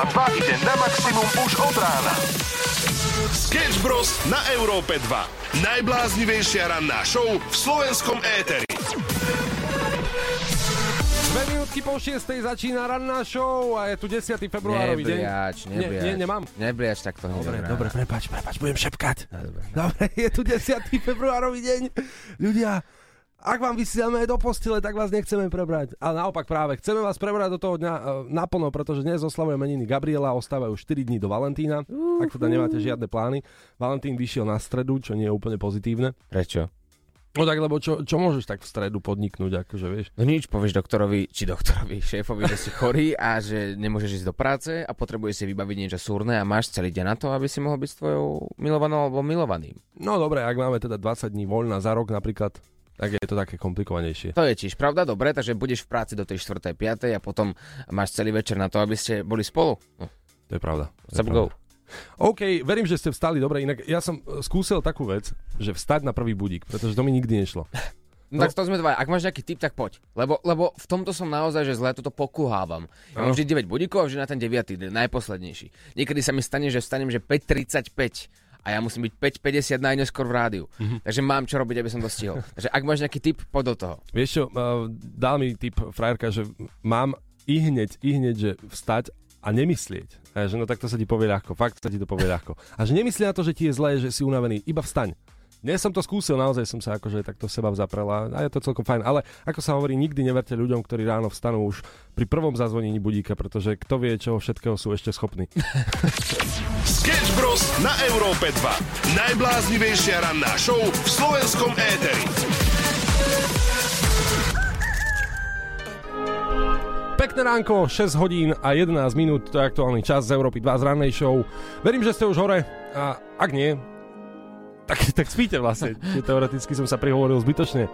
Európa 2 ide na maximum už od rána. Sketch Bros. na Európe 2. Najbláznivejšia ranná show v slovenskom éteri. Dve minútky po 6. začína ranná show a je tu 10. februárový deň. Nebliač, nebliač. Nie, nie, nemám. Nebliač takto hneď. Dobre, dobre, prepač, prepač, budem šepkať. Dobre. Dobre, je tu 10. februárový deň. Ľudia, ak vám vysielame do postele, tak vás nechceme prebrať. Ale naopak práve, chceme vás prebrať do toho dňa e, naplno, pretože dnes oslavuje meniny Gabriela, ostávajú 4 dní do Valentína, ak teda nemáte žiadne plány. Valentín vyšiel na stredu, čo nie je úplne pozitívne. Prečo? No tak, lebo čo, čo môžeš tak v stredu podniknúť, akože vieš? No nič, povieš doktorovi, či doktorovi, šéfovi, že si chorý a že nemôžeš ísť do práce a potrebuješ si vybaviť niečo súrne a máš celý deň na to, aby si mohol byť s tvojou milovanou alebo milovaným. No dobre, ak máme teda 20 dní voľna za rok napríklad, tak je to také komplikovanejšie. To je tiež pravda, dobre, takže budeš v práci do tej 4. 5. a potom máš celý večer na to, aby ste boli spolu. No, To je pravda. To je pravda. OK, verím, že ste vstali dobre, inak ja som e, skúsil takú vec, že vstať na prvý budík, pretože to mi nikdy nešlo. No, No. tak to sme dva. Ak máš nejaký tip, tak poď. Lebo, lebo v tomto som naozaj, že zle toto pokuhávam. Ja mám No. vždy 9 budíkov a vždy na ten 9. deň, najposlednejší. Niekedy sa mi stane, že vstanem, že 5.35 a ja musím byť 5.50 najneskôr v rádiu. Mhm. Takže mám čo robiť, aby som to stihol. Takže ak máš nejaký tip, poď do toho. Vieš čo, uh, dal mi typ frajerka, že mám i hneď, i hneď, že vstať a nemyslieť. A ja, že no tak to sa ti povie ľahko, fakt sa ti to povie ľahko. A že nemyslí na to, že ti je zlé, že si unavený, iba vstaň. Dnes som to skúsil, naozaj som sa akože takto seba vzaprela a je to celkom fajn. Ale ako sa hovorí, nikdy neverte ľuďom, ktorí ráno vstanú už pri prvom zazvonení budíka, pretože kto vie, čoho všetkého sú ešte schopní. Sketch Bros. na Európe 2. Najbláznivejšia ranná show v slovenskom éteri. Pekné ránko, 6 hodín a 11 minút, to je aktuálny čas z Európy 2 z rannej show. Verím, že ste už hore a ak nie, tak, tak spíte vlastne. Čiže teoreticky som sa prihovoril zbytočne.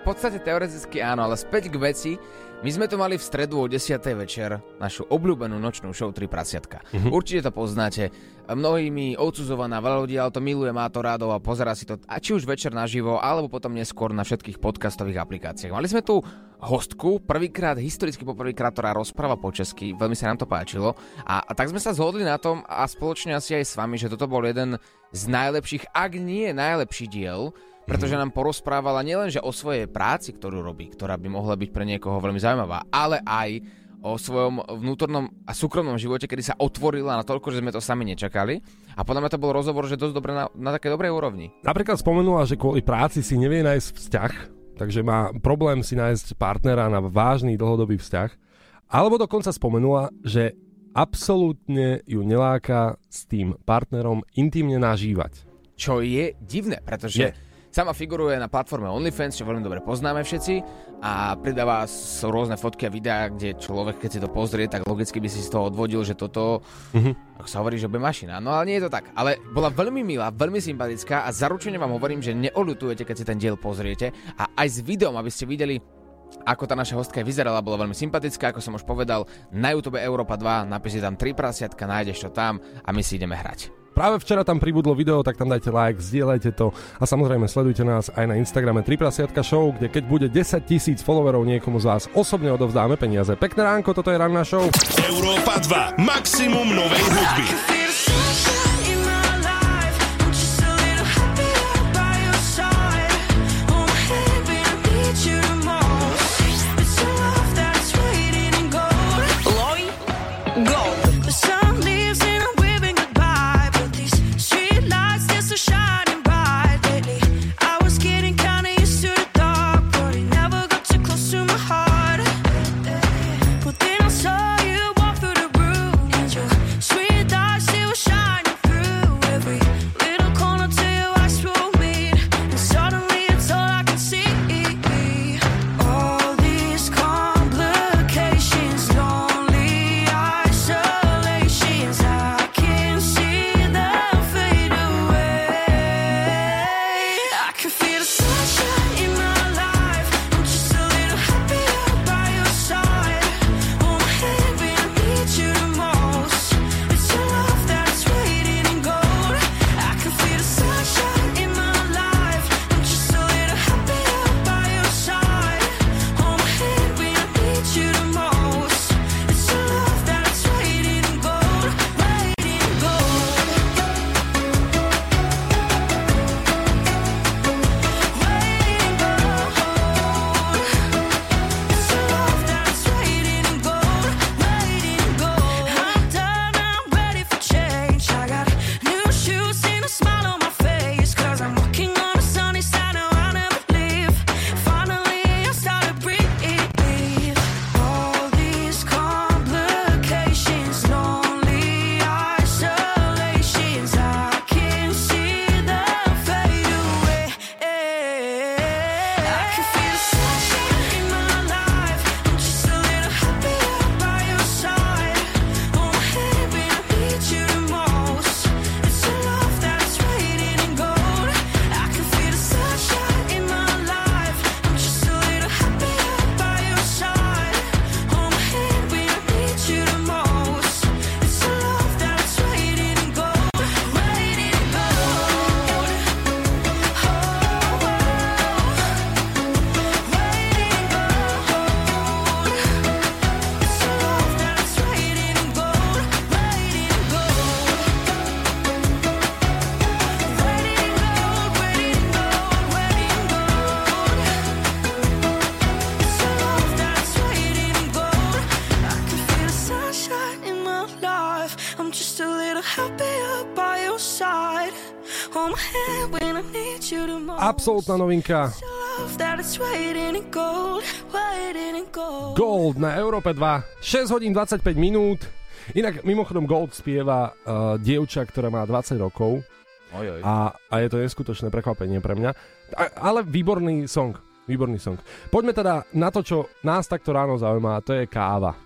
V podstate teoreticky áno, ale späť k veci. My sme tu mali v stredu o 10. večer našu obľúbenú nočnú show 3 prasiatka. Mhm. Určite to poznáte. Mnohými odsuzovaná, veľa ľudí ale to miluje, má to rádov a pozera si to a či už večer naživo, alebo potom neskôr na všetkých podcastových aplikáciách. Mali sme tu hostku, prvýkrát, historicky poprvýkrát, ktorá rozpráva po česky, veľmi sa nám to páčilo. A, a tak sme sa zhodli na tom a spoločne asi aj s vami, že toto bol jeden z najlepších, ak nie najlepší diel, pretože nám porozprávala nielenže o svojej práci, ktorú robí, ktorá by mohla byť pre niekoho veľmi zaujímavá, ale aj o svojom vnútornom a súkromnom živote, kedy sa otvorila na toľko, že sme to sami nečakali. A podľa mňa to bol rozhovor, že dosť dobre na, na také dobrej úrovni. Napríklad spomenula, že kvôli práci si nevie nájsť vzťah, takže má problém si nájsť partnera na vážny dlhodobý vzťah. Alebo dokonca spomenula, že absolútne ju neláka s tým partnerom intimne nažívať. Čo je divné, pretože Je. sama figuruje na platforme OnlyFans, čo veľmi dobre poznáme všetci a pridáva rôzne fotky a videá, kde človek, keď si to pozrie, tak logicky by si z toho odvodil, že toto, Mhm. ako sa hovorí, že bude mašina. No ale nie je to tak. Ale bola veľmi milá, veľmi sympatická a zaručene vám hovorím, že neolutujete, keď si ten diel pozriete a aj s videom, aby ste videli, ako tá naša hostka vyzerala, bola veľmi sympatická, ako som už povedal, na YouTube Európa 2, napíšte tam 3 prasiatka, nájdeš to tam a my si ideme hrať. Práve včera tam pribudlo video, tak tam dajte like, zdieľajte to a samozrejme sledujte nás aj na Instagrame 3 prasiatka show, kde keď bude 10 tisíc followerov niekomu z vás osobne odovzdáme peniaze. Pekné ránko, toto je ranná show. Európa 2. Maximum novej hudby. Absolutná novinka. Gold, na Európe 2. 6 hodín 25 minút. Inak mimochodom Gold spieva uh, dievča, ktorá má 20 rokov Oj, oj. a, a je to neskutočné prekvapenie pre mňa. A, ale výborný song. Výborný song. Poďme teda na to, čo nás takto ráno zaujíma, a to je káva.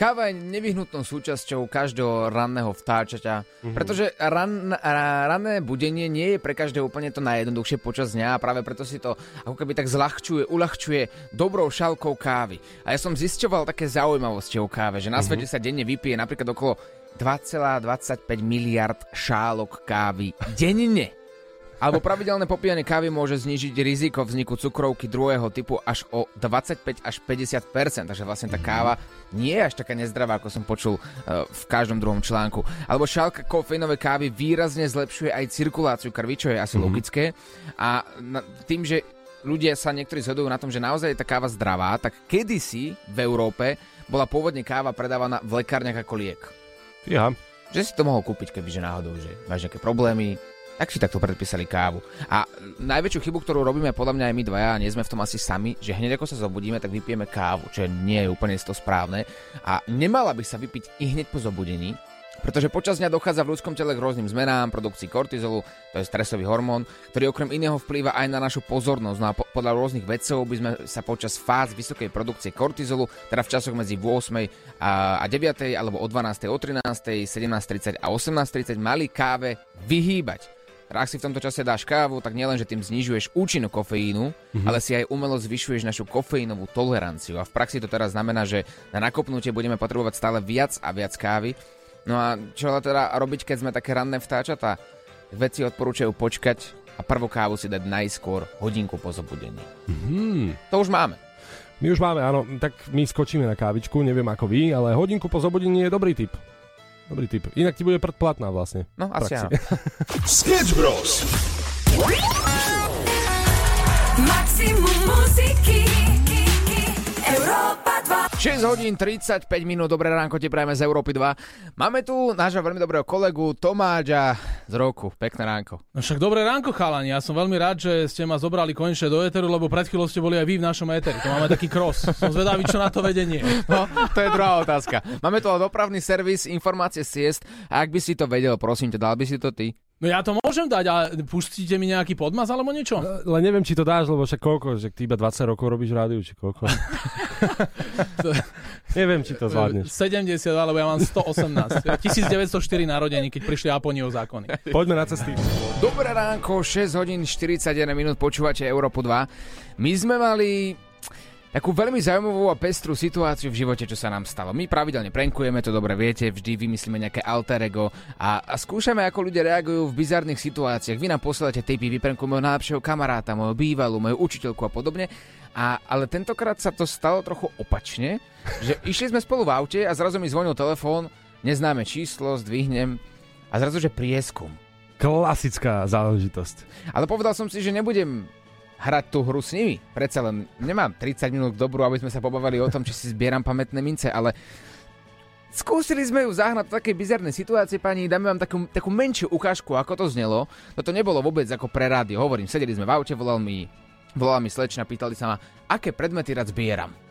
Káva je nevyhnutnou súčasťou každého ranného vtáčaťa, mm-hmm. pretože ran, ra, ranné budenie nie je pre každého úplne to najjednoduchšie počas dňa a práve preto si to ako keby tak zľahčuje, uľahčuje dobrou šálkou kávy. A ja som zisťoval také zaujímavosti o káve, že na mm-hmm. svete sa denne vypije napríklad okolo 2,25 miliard šálok kávy denne. Alebo pravidelné popíjanie kávy môže znížiť riziko vzniku cukrovky druhého typu až o 25 až 50% takže vlastne tá káva nie je až taká nezdravá, ako som počul uh, v každom druhom článku. Alebo šálka kofeínovej kávy výrazne zlepšuje aj cirkuláciu krvi, čo je asi mm-hmm. logické. A na, tým, že ľudia sa niektorí zhodujú na tom, že naozaj je tá káva zdravá, tak kedysi v Európe bola pôvodne káva predávaná v lekárniach ako liek. Ja. Že si to mohol kúpiť, kebyže náhodou, že máš nejaké problémy, tak si takto predpísali kávu. A najväčšiu chybu, ktorú robíme podľa mňa aj my dvaja, a nie sme v tom asi sami, že hneď ako sa zobudíme, tak vypijeme kávu, čo nie je úplne to správne. A nemala by sa vypiť i hneď po zobudení, pretože počas dňa dochádza v ľudskom tele k rôznym zmenám, produkcii kortizolu, to je stresový hormón, ktorý okrem iného vplýva aj na našu pozornosť. No a po, podľa rôznych vedcov by sme sa počas fáz vysokej produkcie kortizolu, teda v časoch medzi 8 a, a 9 alebo o 12, o 13, 17.30 a 18.30 mali káve vyhýbať. Ak si v tomto čase dáš kávu, tak nielen, že tým znižuješ účinok kofeínu, mm-hmm. ale si aj umelo zvyšuješ našu kofeínovú toleranciu. A v praxi to teraz znamená, že na nakopnutie budeme potrebovať stále viac a viac kávy. No a čo teda robiť, keď sme také ranné vtáčatá? Veci odporúčajú počkať a prvú kávu si dať najskôr hodinku po zobudení. Mm. To už máme. My už máme, áno, tak my skočíme na kávičku, neviem ako vy, ale hodinku po zobudení je dobrý tip. Dobrý tip. Inak ti bude predplatná vlastne. No, asi áno. Sketch Bros. Maximum muziky. Európa 2. 6 hodín 35 minút, dobré ránko, ti prajeme z Európy 2. Máme tu nášho veľmi dobrého kolegu Tomáča z roku. Pekné ránko. No však dobré ránko, chalani. Ja som veľmi rád, že ste ma zobrali konečne do éteru, lebo pred chvíľou ste boli aj vy v našom éteri. To máme taký cross. Som zvedavý, čo na to vedenie. No, to je druhá otázka. Máme tu ale dopravný servis, informácie z ciest. A ak by si to vedel, prosím ťa, dal by si to ty? No ja to môžem dať a pustíte mi nejaký podmaz alebo niečo? Len neviem, či to dáš, lebo však koľko, že ty iba 20 rokov robíš rádiu, či koľko. neviem, či to zvládneš. 70, alebo ja mám 118. Ja 1904 narodení, keď prišli Aponi o zákony. Poďme na cesty. Dobré ránko, 6 hodín 41 minút, počúvate Európu 2. My sme mali takú veľmi zaujímavú a pestrú situáciu v živote, čo sa nám stalo. My pravidelne prankujeme, to dobre viete, vždy vymyslíme nejaké alter ego a, a skúšame, ako ľudia reagujú v bizarných situáciách. Vy nám posielate tipy, vyprankujem môjho najlepšieho kamaráta, moju bývalú, moju učiteľku a podobne. A, ale tentokrát sa to stalo trochu opačne, že išli sme spolu v aute a zrazu mi zvonil telefón, neznáme číslo, zdvihnem a zrazu, že prieskum. Klasická záležitosť. Ale povedal som si, že nebudem hrať tú hru s nimi. Predsa len nemám 30 minút dobrú, aby sme sa pobavili o tom, či si zbieram pamätné mince, ale skúsili sme ju zahnať do takej bizarnej situácie, pani, dáme vám takú, takú menšiu ukážku, ako to znelo. Toto nebolo vôbec ako pre rádio, hovorím, sedeli sme v aute, volal mi, volala mi slečna, pýtali sa ma, aké predmety rád zbieram.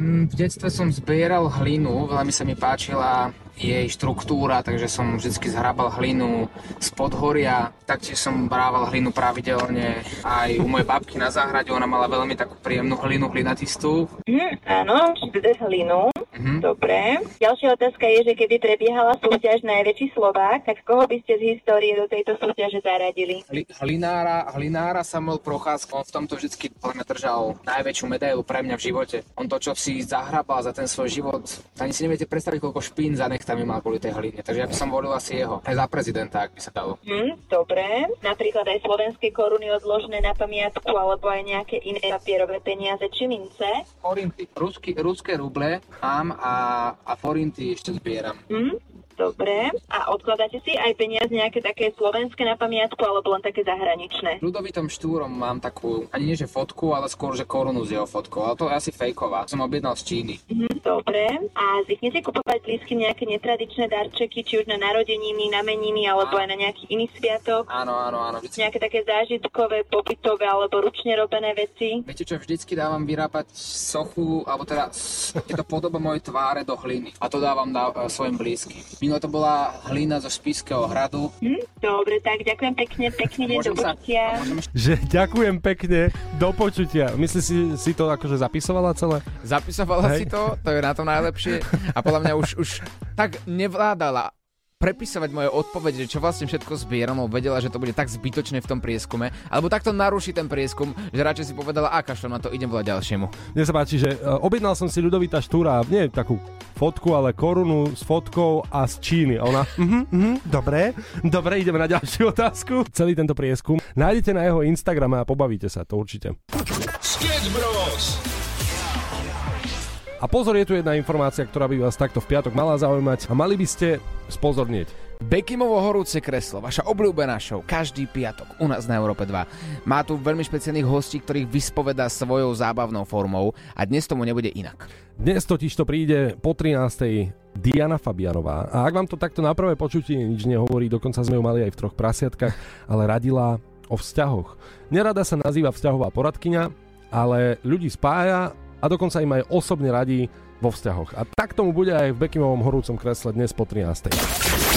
Mm, V detstve som zbieral hlinu, veľmi sa mi páčila jej štruktúra, takže som vždy zhrabal hlinu z podhoria. Taktiež som brával hlinu pravidelne aj u mojej babky na záhrade, ona mala veľmi takú príjemnú hlinu, hlinatistú. Hm, áno, čiže hlinu. Mhm. Dobre. Ďalšia otázka je, že keby prebiehala súťaž Najväčší Slovák, tak koho by ste z histórie do tejto súťaže zaradili? Hli- Hlinára, hlinára Samuel Procházka, on v tomto vždy podľa mňa držal najväčšiu medailu pre mňa v živote. On to, čo si zahrabal za ten svoj život, ani si neviete predstaviť, koľko špín za nechtami mal kvôli tej hline. Takže ja by som volil asi jeho, aj za prezidenta, ak by sa dalo. Hm, dobre. Napríklad aj slovenské koruny odložené na pamiatku, alebo aj nejaké iné papierové peniaze či mince. Forinty, rusky, ruské ruble mám a, a forinty ešte zbieram. Hm, dobre. A odkladáte si aj peniaze nejaké také slovenské na pamiatku, alebo len také zahraničné? Ľudovitom Štúrom mám takú, ani nie že fotku, ale skôr, že korunu s jeho fotkou. Ale to je asi fejková. Som objednal z Číny. Mhm, dobre. A zvyknete kupovať blízkym nejaké netradičné darčeky, či už na narodeniny, na meniny, alebo aj na nejaký iný sviatok? Áno, áno, áno. Vždycky, Nejaké také zážitkové, pobytové alebo ručne robené veci? viete čo, vždycky dávam vyrápať sochu, alebo teda je to podoba mojej tváre do hliny. A to dávam dá, e, svojim blízkym. Minule to bola hlina zo Spiského hradu. Hm, dobre, tak ďakujem pekne, pekný deň do sa, počutia. môžem Že ďakujem pekne, do počutia. Myslíš si, si to akože zapisovala celé? Zapisovala Hej. si to, to je na tom najlepšie. A podľa mňa už, už tak nevládala prepisovať moje odpovede, že čo vlastne všetko zbieram, lebo vedela, že to bude tak zbytočné v tom prieskume, alebo takto naruší ten prieskum, že radšej si povedala, a kašlem na to, idem volať ďalšiemu. Mne sa páči, že uh, objednal som si Ľudovita Štúra, nie takú fotku, ale korunu s fotkou a z Číny. A ona, mhm, mhm, dobre, dobre, ideme na ďalšiu otázku. Celý tento prieskum nájdete na jeho Instagrame a pobavíte sa, to určite. Sketch Bros. A pozor, je tu jedna informácia, ktorá by vás takto v piatok mala zaujímať a mali by ste spozornieť. Bekimovo horúce kreslo, vaša obľúbená show, každý piatok u nás na Európe 2. Má tu veľmi špeciálnych hostí, ktorých vyspovedá svojou zábavnou formou a dnes tomu nebude inak. Dnes totiž to príde po 13. Diana Fabianová. A ak vám to takto na prvé počutie nič nehovorí, dokonca sme ju mali aj v troch prasiatkách, ale radila o vzťahoch. Nerada sa nazýva vzťahová poradkyňa, ale ľudí spája a dokonca im aj osobne radí vo vzťahoch. A tak tomu bude aj v Bekimovom horúcom kresle dnes po 13.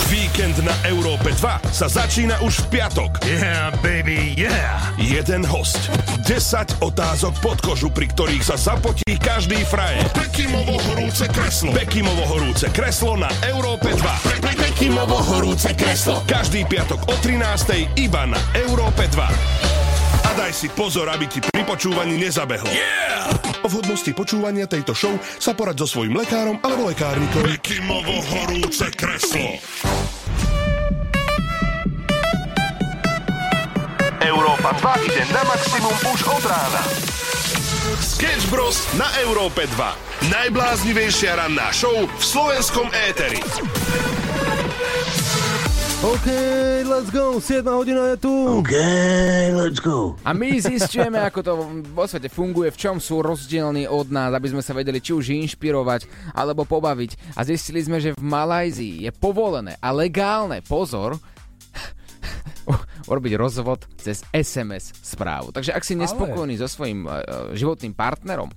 Víkend na Európe 2 sa začína už v piatok. Yeah, baby, yeah. Jeden host, 10 otázok pod kožu, pri ktorých sa zapotí každý frajer. Bekimovo horúce kreslo. Bekimovo horúce kreslo na Európe 2. Bekimovo horúce kreslo. Každý piatok o 13. iba na Európe 2. A daj si pozor, aby ti pri počúvaní nezabehlo. Yeah! O vhodnosti počúvania tejto show sa porad so svojím lekárom alebo lekárnikom. Bekimovo horúce kreslo. Európa 2 ide na maximum už od rána. Sketch Bros. na Európe 2. Najbláznivejšia ranná show v slovenskom éteri. OK, let's go, 7 hodina je tu. Okay, let's go. A my zistujeme, ako to vo svete funguje, v čom sú rozdielni od nás, aby sme sa vedeli či už inšpirovať, alebo pobaviť. A zistili sme, že v Malajzii je povolené a legálne, pozor, urobiť rozvod cez SMS správu. Takže ak si nespokojný so svojím uh, životným partnerom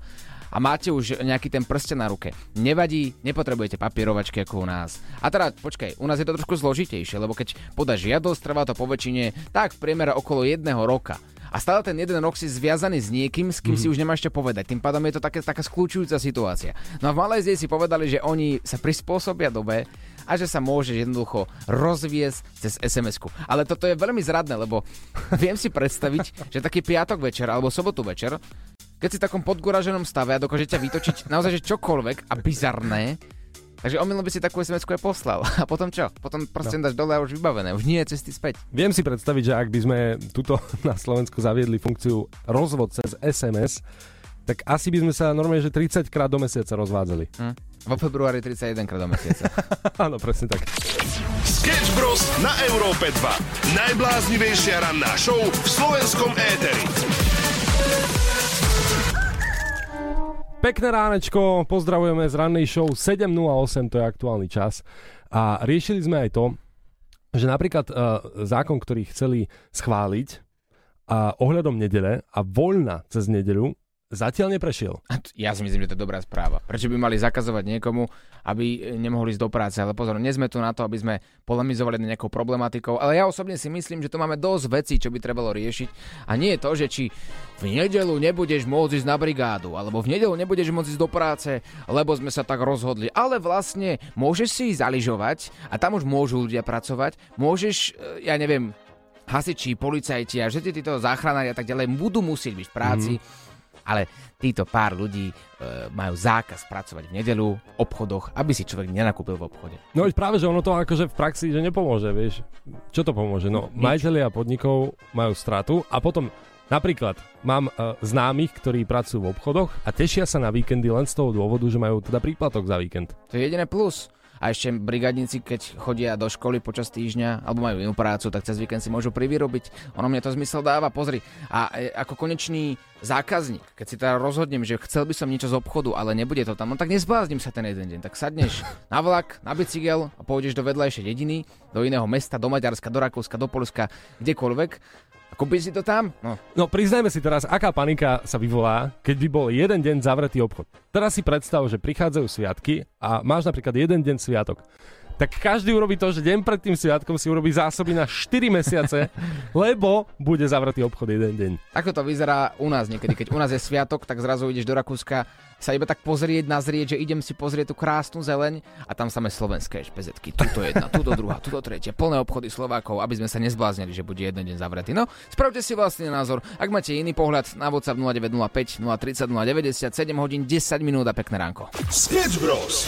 a máte už nejaký ten prsten na ruke, nevadí, nepotrebujete papierovačky ako u nás. A teda, počkaj, u nás je to trošku zložitejšie, lebo keď podáš žiadosť, trvá to po väčšine tak v priemere okolo jedného roka. A stále ten jeden rok si zviazaný s niekým, s kým mm-hmm. si už nemáš čo povedať. Tým pádom je to také, taká skľúčujúca situácia. No a v Malézii si povedali, že oni sa prispôsobia dobe a že sa môže jednoducho rozviesť cez SMS-ku. Ale toto je veľmi zradné, lebo viem si predstaviť, že taký piatok večer alebo sobotu večer, keď si v takom podgoraženom stave a dokáže ťa vytočiť naozaj že čokoľvek a bizarné, takže omylom by si takú SMS-ku aj poslal. A potom čo? Potom proste no. dáš dole a už vybavené. Už nie je cesty späť. Viem si predstaviť, že ak by sme tuto na Slovensku zaviedli funkciu rozvod cez SMS, tak asi by sme sa normálne, že 30 krát do mesiaca rozvádzali. Hm? Vo februári 31 krát do mesiaca. Áno, presne tak. Sketch Bros. na Európe 2. Najbláznivejšia ranná show v slovenskom éteri. Pekné ránečko, pozdravujeme z rannej show 7.08, to je aktuálny čas. A riešili sme aj to, že napríklad uh, zákon, ktorý chceli schváliť a ohľadom nedele a voľna cez nedeľu, zatiaľ neprešiel. A t- Ja si myslím, že to je dobrá správa. Prečo by mali zakazovať niekomu, aby e, nemohli ísť do práce? Ale pozor, nie sme tu na to, aby sme polemizovali nad nejakou problematikou, ale ja osobne si myslím, že tu máme dosť vecí, čo by trebalo riešiť. A nie je to, že či v nedelu nebudeš môcť ísť na brigádu, alebo v nedelu nebudeš môcť ísť do práce, lebo sme sa tak rozhodli. Ale vlastne môžeš si ísť zaližovať a tam už môžu ľudia pracovať. Môžeš, e, ja neviem, hasiči, policajti a všetci títo záchranári a tak ďalej budú musieť byť v práci. Mm ale títo pár ľudí e, majú zákaz pracovať v nedelu v obchodoch, aby si človek nenakúpil v obchode. No veď práve, že ono to akože v praxi, že nepomôže, vieš. Čo to pomôže? No, majiteľia podnikov majú stratu a potom Napríklad, mám uh, známych, ktorí pracujú v obchodoch a tešia sa na víkendy len z toho dôvodu, že majú teda príplatok za víkend. To je jediné plus. A ešte brigádnici, keď chodia do školy počas týždňa alebo majú inú prácu, tak cez víkend si môžu privyrobiť. Ono mne to zmysel dáva, pozri. A e, ako konečný zákazník, keď si teda rozhodnem, že chcel by som niečo z obchodu, ale nebude to tam, no tak nezbláznim sa ten jeden deň. Tak sadneš na vlak, na bicykel a pôjdeš do vedľajšej dediny, do iného mesta, do Maďarska, do Rakúska, do Polska, kdekoľvek. A kúpiš si to tam? No, No priznajme si teraz, aká panika sa vyvolá, keď by bol jeden deň zavretý obchod. Teraz si predstav, že prichádzajú sviatky a máš napríklad jeden deň sviatok. Tak každý urobí to, že deň pred tým sviatkom si urobí zásoby na 4 mesiace, lebo bude zavretý obchod jeden deň. Ako to vyzerá u nás niekedy, keď u nás je sviatok, tak zrazu ideš do Rakúska sa iba tak pozrieť, nazrieť, že idem si pozrieť tú krásnu zeleň a tam samé slovenské špezetky. Tuto jedna, tuto druhá, tuto tretia, plné obchody Slovákov, aby sme sa nezbláznili, že bude jeden deň zavretý. No, spravte si vlastný názor. Ak máte iný pohľad, na WhatsApp 0905 030 090 7 hodín 10 minút a pekné ránko. Sketch Bros.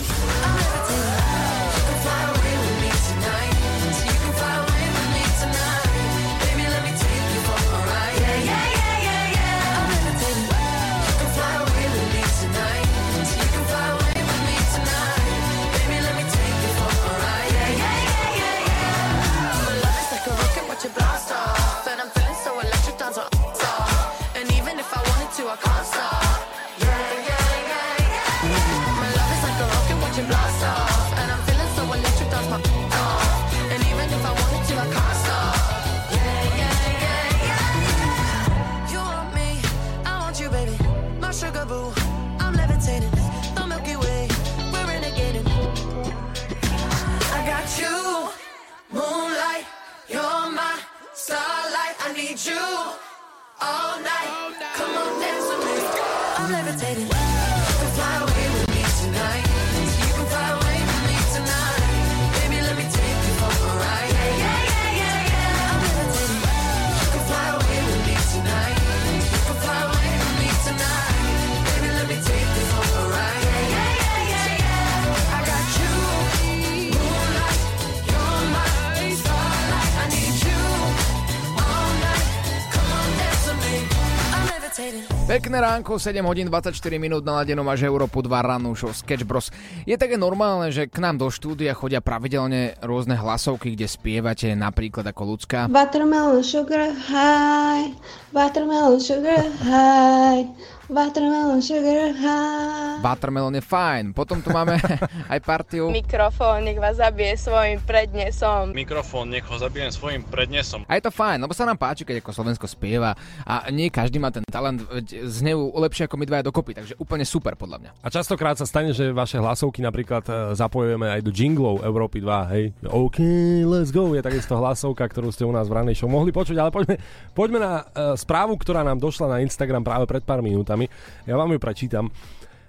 Ránko, 7 hodín 24 minút naladenú máš Európu 2 rannú show Sketch Bros. Je také normálne, že k nám do štúdia chodia pravidelne rôzne hlasovky, kde spievate napríklad ako ľudská. Watermelon sugar high, watermelon sugar high, watermelon sugar high. Watermelon je fajn. Potom tu máme aj partiu. Mikrofón nech vás zabije svojim prednesom. Mikrofón nech ho zabijem svojim prednesom. A je to fajn, lebo sa nám páči, keď ako Slovensko spieva a nie každý má ten talent, znejú lepšie ako my dvaja dokopy, takže úplne super podľa mňa. A častokrát sa stane, že vaše hlasovky napríklad e, zapojujeme aj do jinglov Európy 2, hej. OK, let's go, je takisto hlasovka, ktorú ste u nás v ranej show mohli počuť, ale poďme, poďme na uh, správu, ktorá nám došla na Instagram práve pred pár minútami. Ja vám ju prečítam.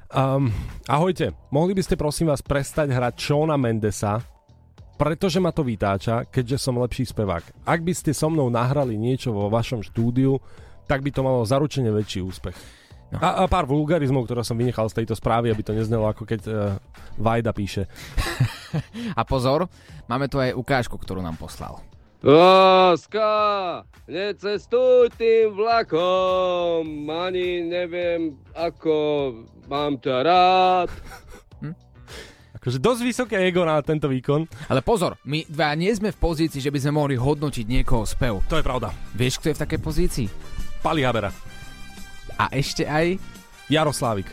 Um, ahojte, mohli by ste prosím vás prestať hrať Shona Mendesa, pretože ma to vytáča, keďže som lepší spevák. Ak by ste so mnou nahrali niečo vo vašom štúdiu, tak by to malo zaručene väčší úspech. No. A, a pár vulgarizmov, ktoré som vynechal z tejto správy, aby to neznelo ako keď uh, Vajda píše. A pozor, máme tu aj ukážku, ktorú nám poslal. Láska, necestuj tým vlakom, ani neviem, ako mám ťa rád. Akože dosť vysoké ego na tento výkon. Ale pozor, my dva nie sme v pozícii, že by sme mohli hodnotiť niekoho spev. To je pravda. Vieš, kto je v takej pozícii? Pali Habera. A ešte aj... Jaroslávik.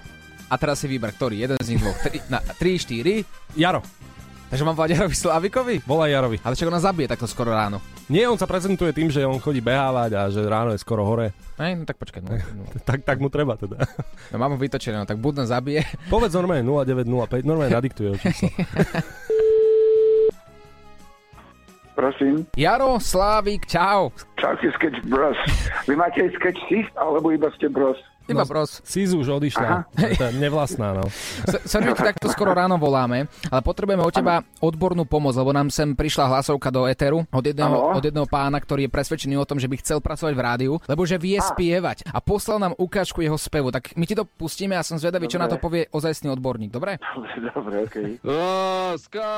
A teraz si vyber, ktorý? Jeden z nich dvoch. 3, 4. Jaro. Takže mám volať Jarovi Slávikovi? Volaj Jarovi. Ale čo ho nás zabije takto skoro ráno? Nie, on sa prezentuje tým, že on chodí behávať a že ráno je skoro hore. Ej, no tak počkaj. No, no. tak, tak mu treba teda. no mám ho vytočené, no tak buď nás zabije. Povedz normálne 0905, normálne nadiktuje číslo. Prosím. Jaro, Slávik, čau. Čaute, Sketch Bros. Vy máte aj Sketch Sis, alebo iba ste Bros? Iba bros. Sis už odišla. To je nevlastná, no. Ti takto skoro ráno voláme, ale potrebujeme od teba odbornú pomoc, lebo nám sem prišla hlasovka do Eteru od jedného, od jedného pána, ktorý je presvedčený o tom, že by chcel pracovať v rádiu, lebo že vie spievať a poslal nám ukážku jeho spevu. Tak my ti to pustíme a som zvedavý, čo na to povie ozajstný odborník, dobre? Dobre, okej. Láska,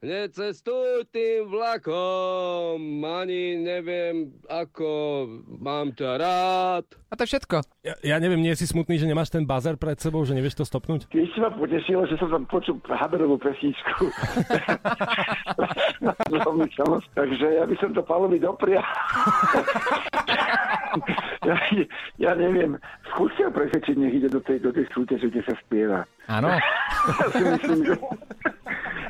necestuj tým vlakom, ani neviem, ako mám ťa rád. A to je všetko. Ja, ja neviem, nie si smutný, že nemáš ten buzzer pred sebou, že nevieš to stopnúť? Tiež si ma potešilo, že som tam počul Haberovú pesničku. Takže ja by som to Palovi doprial. ja, ja neviem, skúste ho presvedčiť, nech ide do tej, do tej súťaže, kde sa spieva. Áno. Ja si myslím, že,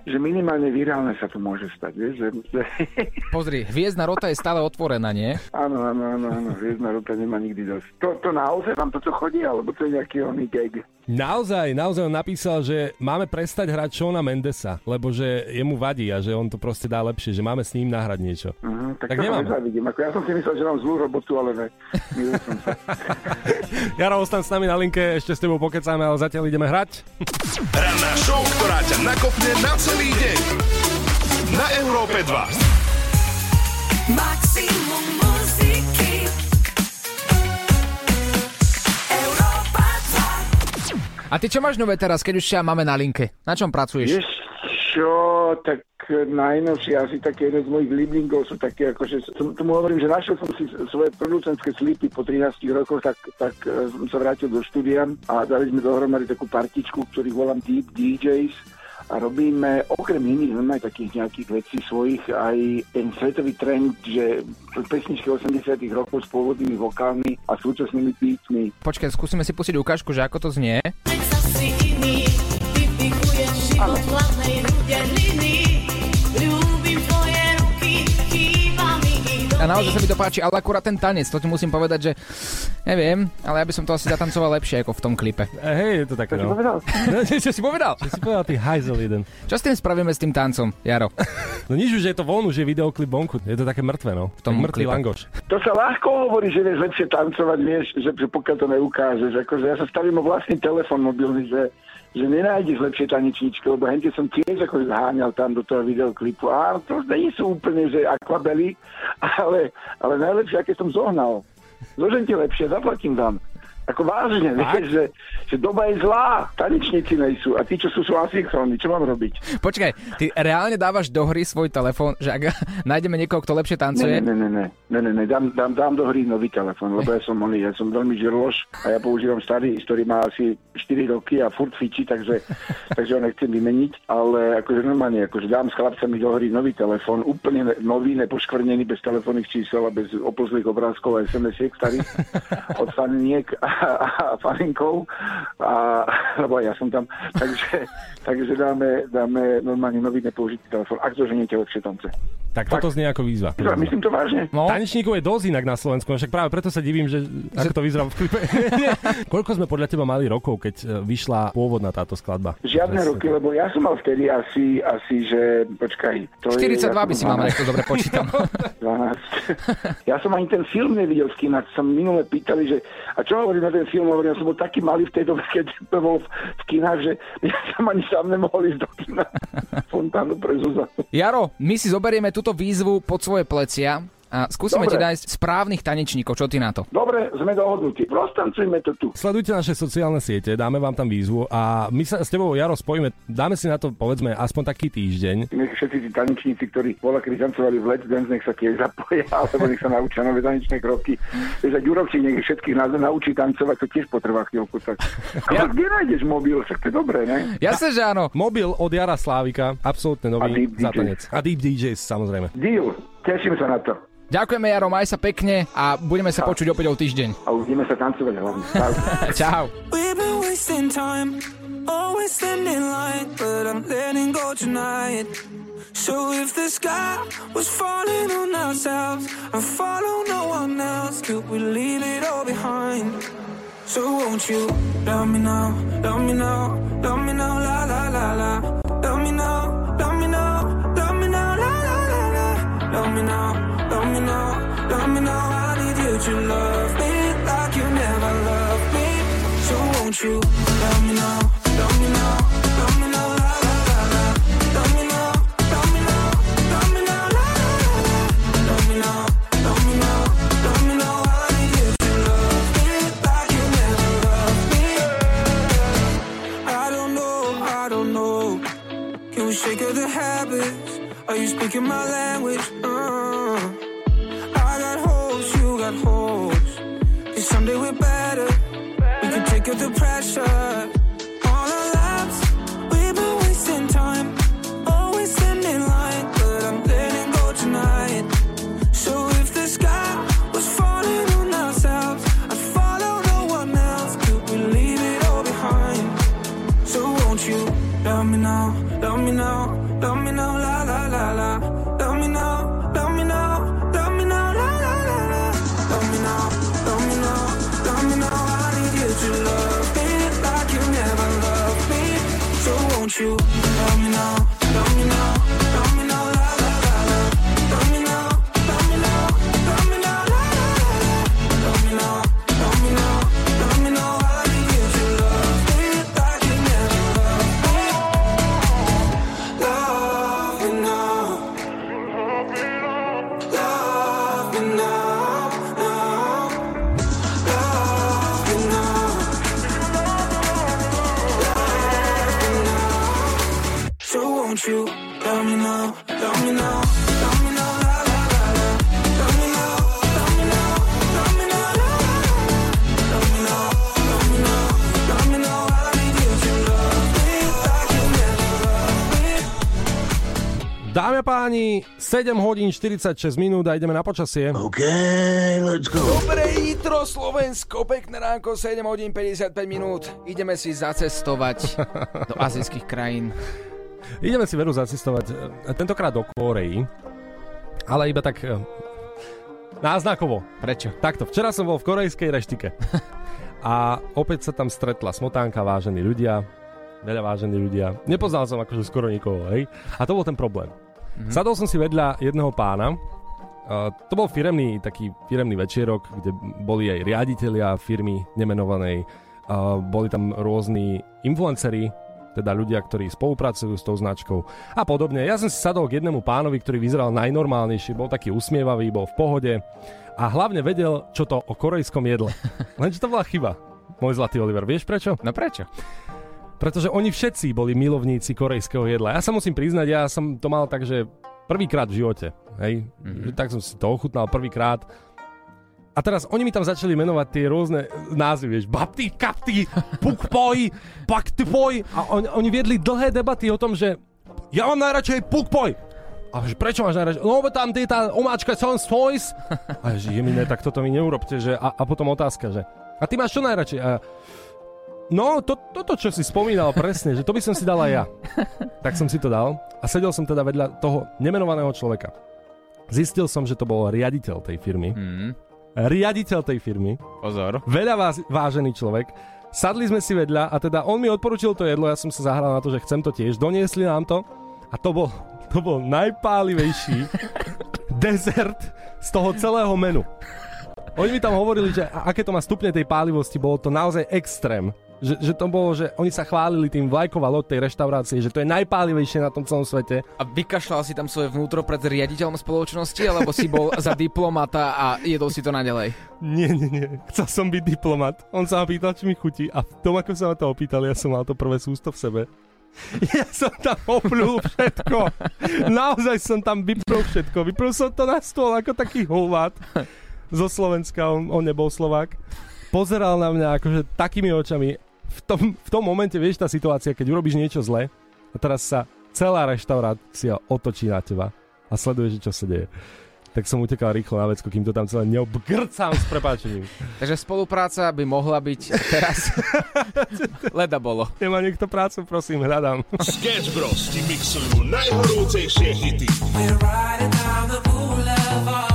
že minimálne virálne sa to môže stať. Vieš, že. Pozri, hviezdna rota je stále otvorená, nie? Áno, áno, áno, áno, hviezdna rota nemá nikdy dosť. To, to naozaj vám toto chodí, alebo to je nejaký oný gag? Naozaj, naozaj on napísal, že máme prestať hrať Shona Mendesa, lebo že jemu vadí a že on to proste dá lepšie, že máme s ním nahrať niečo. Uh, tak, Tak nemám. Ako ja som si myslel, že mám zlú robotu, ale ne. Jaro, ostan s nami na linke, ešte s tebou pokecáme, ale zatiaľ ideme hrať. Ranná show, ktorá ťa nakopne na celý deň. Na Európe 2. Maximum A ty čo máš nové teraz, keď už ťa máme na linke? Na čom pracuješ? Vieš čo, tak najnovšie asi také jeden z mojich liblingov sú také, akože som tomu hovorím, že našiel som si svoje producentské slipy po 13 rokoch, tak, tak eh, som sa vrátil do štúdia a dali sme dohromady takú partičku, ktorých volám Deep DJs a robíme okrem iných normálne takých nejakých vecí svojich aj ten svetový trend, že pesničky 80 rokov s pôvodnými vokálmi a súčasnými beatmi. Počkaj, skúsime si pustiť ukážku, že ako to znie. si naozaj sa mi to páči, ale akurát ten tanec, to ti musím povedať, že neviem, ale ja by som to asi zatancoval lepšie ako v tom klipe. E, hej, je to také, Čo si no. povedal? No, čo si povedal? Čo si povedal, ty hajzel jeden. Čo s tým spravíme s tým tancom, Jaro? No nič už je to von, už je videoklip vonku. Je to také mŕtve, no. V tom klipe. langoš. To sa ľahko hovorí, že vieš lepšie tancovať, vieš, že, že pokiaľ to neukážeš. Akože ja sa stavím o vlastný telefon mobilný, že, že nenájdeš lepšie tanečničky, lebo hente som tiež ako zháňal tam do toho videoklipu. A to nie sú úplne, že akvabely, ale, ale najlepšie, aké som zohnal. Zožente lepšie, zaplatím vám. Ako vážne, vieš, že, že doba je zlá, tanečníci nejsú a tí, čo sú, sú asynchrónni, čo mám robiť? Počkaj, ty reálne dávaš do hry svoj telefón, že ak nájdeme niekoho, kto lepšie tancuje? Ne, ne, ne, ne, ne, ne, ne, dám, dám, dám do hry nový telefon, lebo ja som oný, ja som veľmi žirloš a ja používam starý, ktorý má asi 4 roky a furt fičí, takže, takže ho nechcem vymeniť, ale akože normálne, akože dám s chlapcami do hry nový telefon, úplne ne- nový, nepoškvrnený, bez telefónnnych čísel a bez opozlých obrázkov a SMS-iek starých od faniniek a, a a, lebo ja som tam, takže, takže dáme, dáme normálne nový nepoužitý telefon, ak to ženete lepšie tance. Tak toto znie ako výzva. Myslím to vážne? No, Tanečníkov je dosť inak na Slovensku, no však práve preto sa divím, že ako to vyzerá v klipe. Koľko sme podľa teba mali rokov, keď e, vyšla pôvodná táto skladba? Žiadne roky, lebo ja som mal vtedy asi, asi že, počkaj. To 42 je, by si mal, nech to dobre počítam. 12. ja som ani ten film nevidel v kinách. Som minule pýtali, že a čo hovorím na ten film? Hovorím, ja som bol taký malý v tej dobe, keď bol v, v kinách, že ja som ani sám nemohol ísť do kina. Fontánu pre Zuzanu. Jaro, my si zoberieme túto výzvu pod svoje plecia a skúsime Dobre. ti nájsť správnych tanečníkov. Čo ty na to? Dobre, sme dohodnutí. Roztancujme to tu. Sledujte naše sociálne siete, dáme vám tam výzvu a my sa s tebou, Jaro, spojíme, dáme si na to, povedzme, aspoň taký týždeň. Nech všetci tí tanečníci, ktorí bola kedy tancovali v Let's Dance, nech sa tiež zapoja, alebo nech sa naučia nové tanečné kroky. Ak Jurovci nech všetkých nás naučí tancovať, to tiež potrvá chvíľku. Tak. Ja... Kde nájdeš mobil? Však to je dobré, ne? Jasne, že áno. Mobil od Jara Slávika, absolútne A nový Deep DJs. zatanec. A Deep DJs, samozrejme. Deal. Teším sa na to. Ďakujeme, Jaro, maj sa pekne a budeme sa počuť opäť o týždeň. A uvidíme sa tancovať hlavne. Čau. Čau. We've been wasting time, always standing in line, but I'm letting go tonight. So if the sky was falling on ourselves and follow no one else, could we leave it all behind? So won't you love me now, love me now, love me now, la la la la. Love me now, love me now, love me now, la la la la. Love me now, love me now, love me now. I need you to love me like you never loved me. So won't you love me now, love me now, love me now. Love me now, love me now, love me now. I need you to love me like you never loved me. I don't know, I don't know. Can we shake of the habits? Are you speaking my language? Uh, someday we're better. We can take out the pressure. 7 hodín 46 minút a ideme na počasie. OK, let's go. Dobré jitro Slovensko, pekné ránko, 7 hodín 55 minút. Ideme si zacestovať do azijských krajín. Ideme si veru zacestovať, e, tentokrát do Kórei, ale iba tak e, náznakovo. Prečo? Takto, včera som bol v korejskej reštike a opäť sa tam stretla smotánka, vážení ľudia, veľa vážení ľudia. Nepoznal som akože skoro nikoho, hej. A to bol ten problém. Mm-hmm. Sadol som si vedľa jedného pána, Uh, to bol firemný, taký firemný večierok, kde boli aj riaditeľia firmy nemenovanej, uh, boli tam rôzni influenceri, teda ľudia, ktorí spolupracujú s tou značkou a podobne. Ja som si sadol k jednému pánovi, ktorý vyzeral najnormálnejšie, bol taký usmievavý, bol v pohode a hlavne vedel, čo to o korejskom jedle. Lenže to bola chyba, môj zlatý Oliver. Vieš prečo? No prečo? Pretože oni všetci boli milovníci korejského jedla. Ja sa musím priznať, ja som to mal tak, že prvýkrát v živote. Hej? Mm-hmm. Tak som si to ochutnal prvýkrát. A teraz oni mi tam začali menovať tie rôzne názvy, vieš, bapty, kapty, pukpoj, paktpoj. A on, oni viedli dlhé debaty o tom, že ja mám najradšej pukpoj. A že prečo máš najradšej? No, tam je tá omáčka Son Toys. A že je mi ne, tak toto mi neurobte. Že, a, a potom otázka, že a ty máš čo najradšej? A, No, to, toto, čo si spomínal presne, že to by som si dal aj ja. Tak som si to dal a sedel som teda vedľa toho nemenovaného človeka. Zistil som, že to bol riaditeľ tej firmy. Mm. Riaditeľ tej firmy. Pozor. Veľa vás, vážený človek. Sadli sme si vedľa a teda on mi odporučil to jedlo, ja som sa zahral na to, že chcem to tiež. Doniesli nám to a to bol, to bol najpálivejší dezert z toho celého menu. Oni mi tam hovorili, že aké to má stupne tej pálivosti, bolo to naozaj extrém. Že, že to bolo, že oni sa chválili tým vlajková loď tej reštaurácie, že to je najpálivejšie na tom celom svete. A vykašľal si tam svoje vnútro pred riaditeľom spoločnosti, alebo si bol za diplomata a jedol si to naďalej? Nie, nie, nie. Chcel som byť diplomat. On sa ma pýtal, či mi chutí a v tom, ako sa ma to opýtal, ja som mal to prvé sústo v sebe. Ja som tam oplul všetko. Naozaj som tam vyprul všetko. Vyprul som to na stôl ako taký hulvát zo Slovenska. On, on nebol Slovák. Pozeral na mňa akože takými očami. V tom, v tom momente, vieš, tá situácia, keď urobíš niečo zle a teraz sa celá reštaurácia otočí na teba a sleduje, že čo sa deje. Tak som utekal rýchlo na vecko, kým to tam celé neobgrcám s prepáčením. Takže spolupráca by mohla byť teraz. Leda bolo. Nemá niekto prácu, prosím, hľadám. Sketch Bros ti mixujú najhorúcejšie hity. We're riding down the boulevard.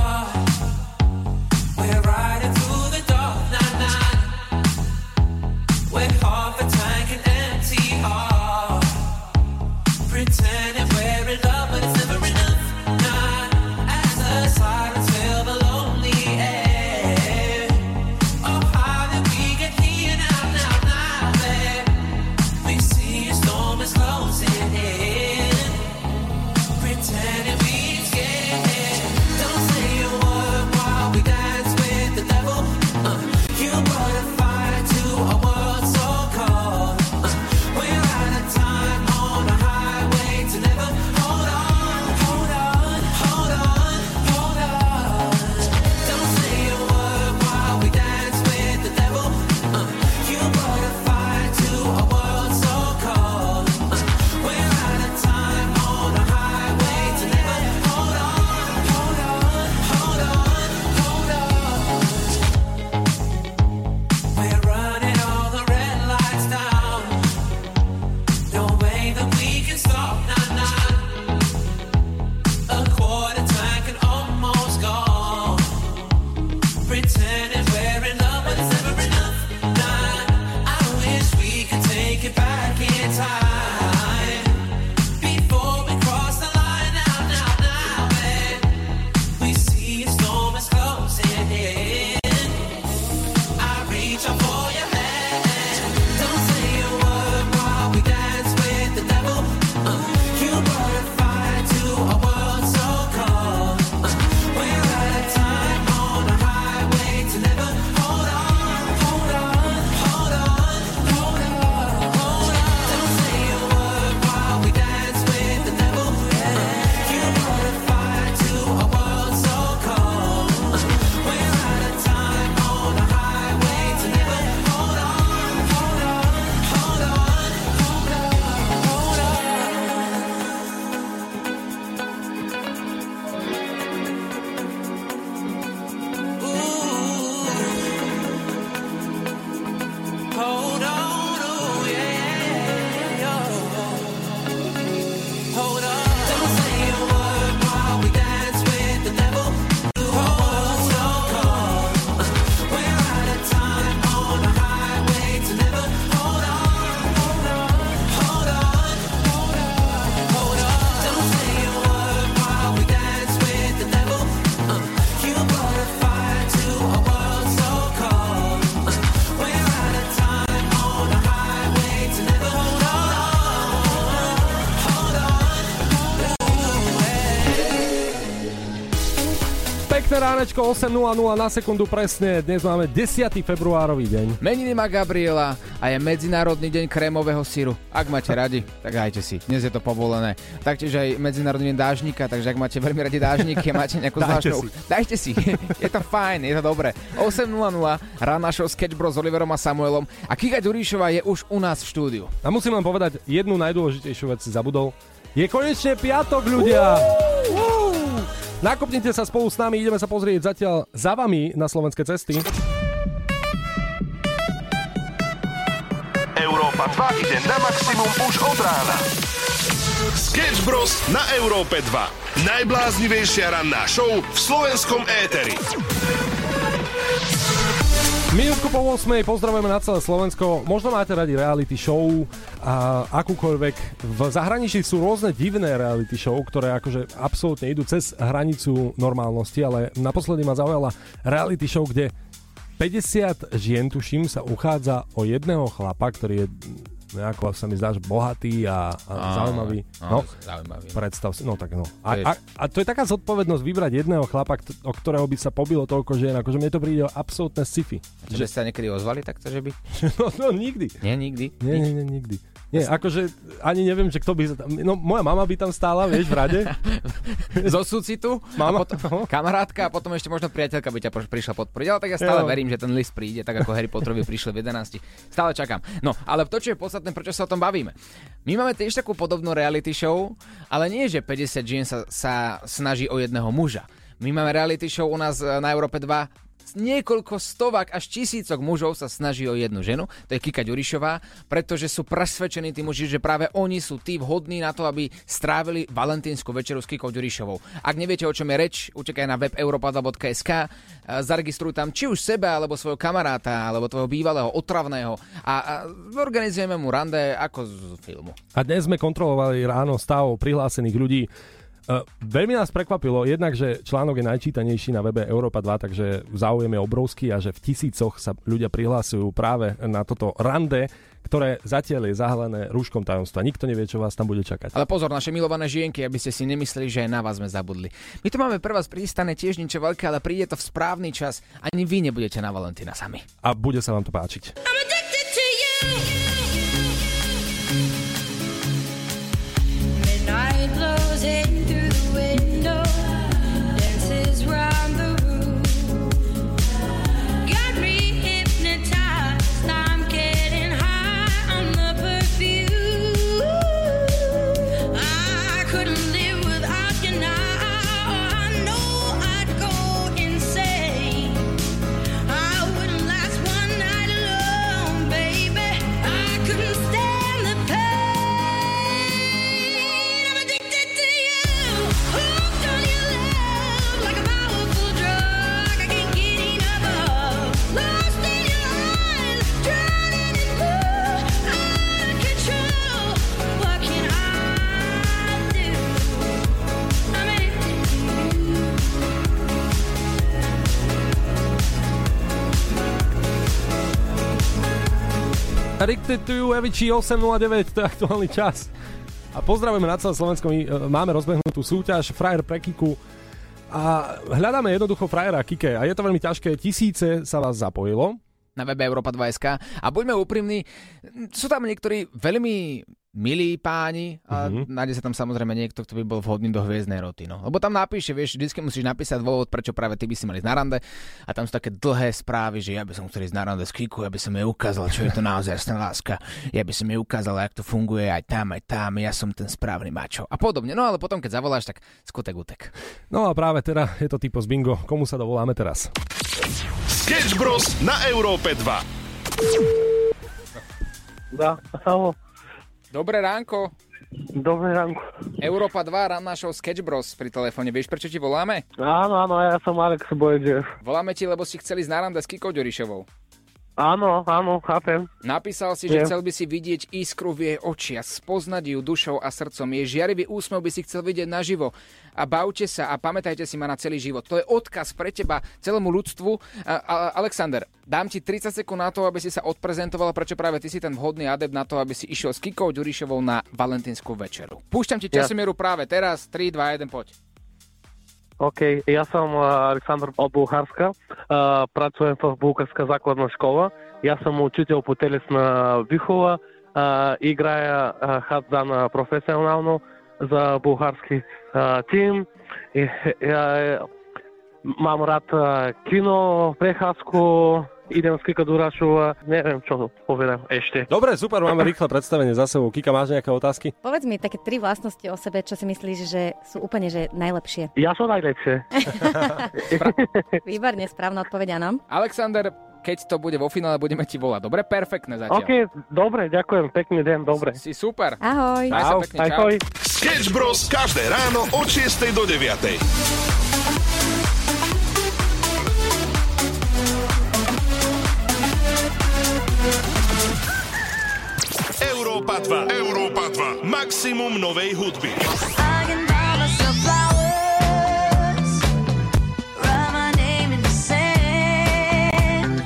Ránečko, 8.00 na sekundu presne. Dnes máme 10. februárový deň. Meniny má Gabriela a je Medzinárodný deň krémového syru. Ak máte radi, tak dajte si. Dnes je to povolené. Taktiež aj Medzinárodný deň dážnika, takže ak máte veľmi radi dážniky a máte nejakú Dajte zvláštnu... si. Dajte si. je to fajn, je to dobré. 8.00 rána show Sketch Bros s Oliverom a Samuelom a Kika Ďuríšová je už u nás v štúdiu. A musím len povedať, jednu najdôležitejšiu vec si zabudol. Je konečne piatok, ľudia! Woo! Nakopnite sa spolu s nami, ideme sa pozrieť zatiaľ za vami na slovenské cesty. Európa 2 ide na maximum už od rána. Sketch Bros. na Európe 2. Najbláznivejšia ranná show v slovenskom éteri. Minútku po 8. pozdravujeme na celé Slovensko. Možno máte radi reality show a akúkoľvek. V zahraničí sú rôzne divné reality show, ktoré akože absolútne idú cez hranicu normálnosti, ale naposledy ma zaujala reality show, kde 50 žien, tuším, sa uchádza o jedného chlapa, ktorý je nejako sa mi zdá, že bohatý a, a Áno, zaujímavý. áno, No, zaujímavý. predstav si, no tak no. A, a, a to je taká zodpovednosť vybrať jedného chlapa, kt- o ktorého by sa pobilo toľko žien, akože mne to príde absolútne sci-fi. Že ste sa niekedy ozvali takto, že by? No, no nikdy. Nie, nikdy. Nie, nie, nie, nikdy. Nie, akože ani neviem, že kto by. No, moja mama by tam stála, vieš, v rade. Zo súcitu, Mama. a potom kamarátka a potom ešte možno priateľka by ťa prišla podporiť. Ale tak ja stále Jo. verím, že ten list príde, tak ako Harry Potterovi prišiel v 11. Stále čakám. No, ale to, čo je podstatné, prečo sa o tom bavíme. My máme tiež takú podobnú reality show, ale nie, že 50 žien sa, sa snaží o jedného muža. My máme reality show u nás e, na Európe 2 niekoľko stovák až tisícok mužov sa snaží o jednu ženu, to je Kika Ďurišová, pretože sú presvedčení tí muži, že práve oni sú tí vhodní na to, aby strávili valentínsku večeru s Kikou Ďurišovou. Ak neviete, o čom je reč, utekaj na web europada.sk, e, zaregistruj tam či už seba, alebo svojho kamaráta, alebo tvojho bývalého otravného a, a organizujeme mu rande ako z filmu. A dnes sme kontrolovali ráno stav prihlásených ľudí. Uh, veľmi nás prekvapilo jednak, že článok je najčítanejší na webe Európa 2, takže záujem je obrovský a že v tisícoch sa ľudia prihlásujú práve na toto rande, ktoré zatiaľ je zahalené rúškom tajomstva. Nikto nevie, čo vás tam bude čakať. Ale pozor, naše milované žienky, aby ste si nemysleli, že aj na vás sme zabudli. My tu máme pre vás pristané tiež niečo veľké, ale príde to v správny čas. Ani vy nebudete na Valentína sami. A bude sa vám to páčiť. Midnight You, Eviči 809, to je aktuálny čas. A pozdravujeme na celé Slovensko, my e, máme rozbehnutú súťaž Frajer pre Kiku. A hľadáme jednoducho frajera Kike. A je to veľmi ťažké, tisíce sa vás zapojilo. na webe Europa 2.sk a buďme úprimní, sú tam niektorí veľmi milí páni a mm-hmm. nájde sa tam samozrejme niekto, kto by bol vhodný do hviezdnej roty. No. Lebo tam napíše, vieš, vždy musíš napísať dôvod, prečo práve ty by si mali ísť na rande a tam sú také dlhé správy, že ja by som chcel ísť na rande s Kiku, ja by som jej ukázal, čo je to naozaj jasná láska, ja by som jej ukázal, jak to funguje aj tam, aj tam, ja som ten správny mačo a podobne. No ale potom, keď zavoláš, tak skutek utek. No a práve teda je to typo z bingo. Komu sa dovoláme teraz? Sketch Bros. na Európe 2. Да, ahoj. Dobré ránko. Dobré ránko. Európa 2, ranná show Sketch Bros pri telefóne. Vieš, prečo ti voláme? Áno, áno, ja som Alex Bojdev. Voláme ti, lebo si chceli ísť na rande s Kikou Ďurišovou. Áno, áno, chápem. Napísal si, že Viem. chcel by si vidieť iskru v jej očiach, spoznať ju dušou a srdcom. Jej žiarivý úsmev by si chcel vidieť naživo. A bavte sa a pamätajte si ma na celý život. To je odkaz pre teba, celému ľudstvu. A, a, Alexander, dám ti 30 sekúnd na to, aby si sa odprezentoval, prečo práve ty si ten vhodný adept na to, aby si išiel s Kikou Ďurišovou na valentínsku večeru. Púšťam ti Ja. časomieru práve teraz. 3, 2, 1, poď. Окей, okay. аз съм Александър от Булхарска, працувам в Булгарска закладна школа. И аз съм учител по телесна вихова, играя а, професионално за булгарски тим. И, е, е, мам рад кино, прехаско, idem skýkať do Rašova, neviem čo povedať ešte. Dobre, super, máme rýchle predstavenie za sebou. Kika, máš nejaké otázky? Povedz mi také tri vlastnosti o sebe, čo si myslíš, že sú úplne že najlepšie. Ja som najlepšie. Výborne, správna odpoveď, áno. Alexander, keď to bude vo finále, budeme ti volať. Dobre, perfektné zatiaľ. OK, dobre, ďakujem, pekný deň, dobre. Si super. Ahoj. Sa pekne. Ahoj. Sketch Bros. každé ráno od 6 do 9. 2. Európa 2. Maximum novej hudby. I can buy myself flowers, write my name in the sand,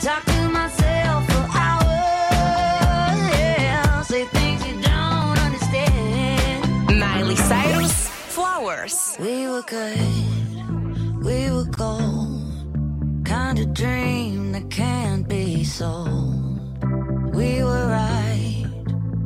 talk to myself for hours, yeah, say things you don't understand. Miley Cyrus, Flowers. We were good, we were gold, kind of dream that can't be sold. We were right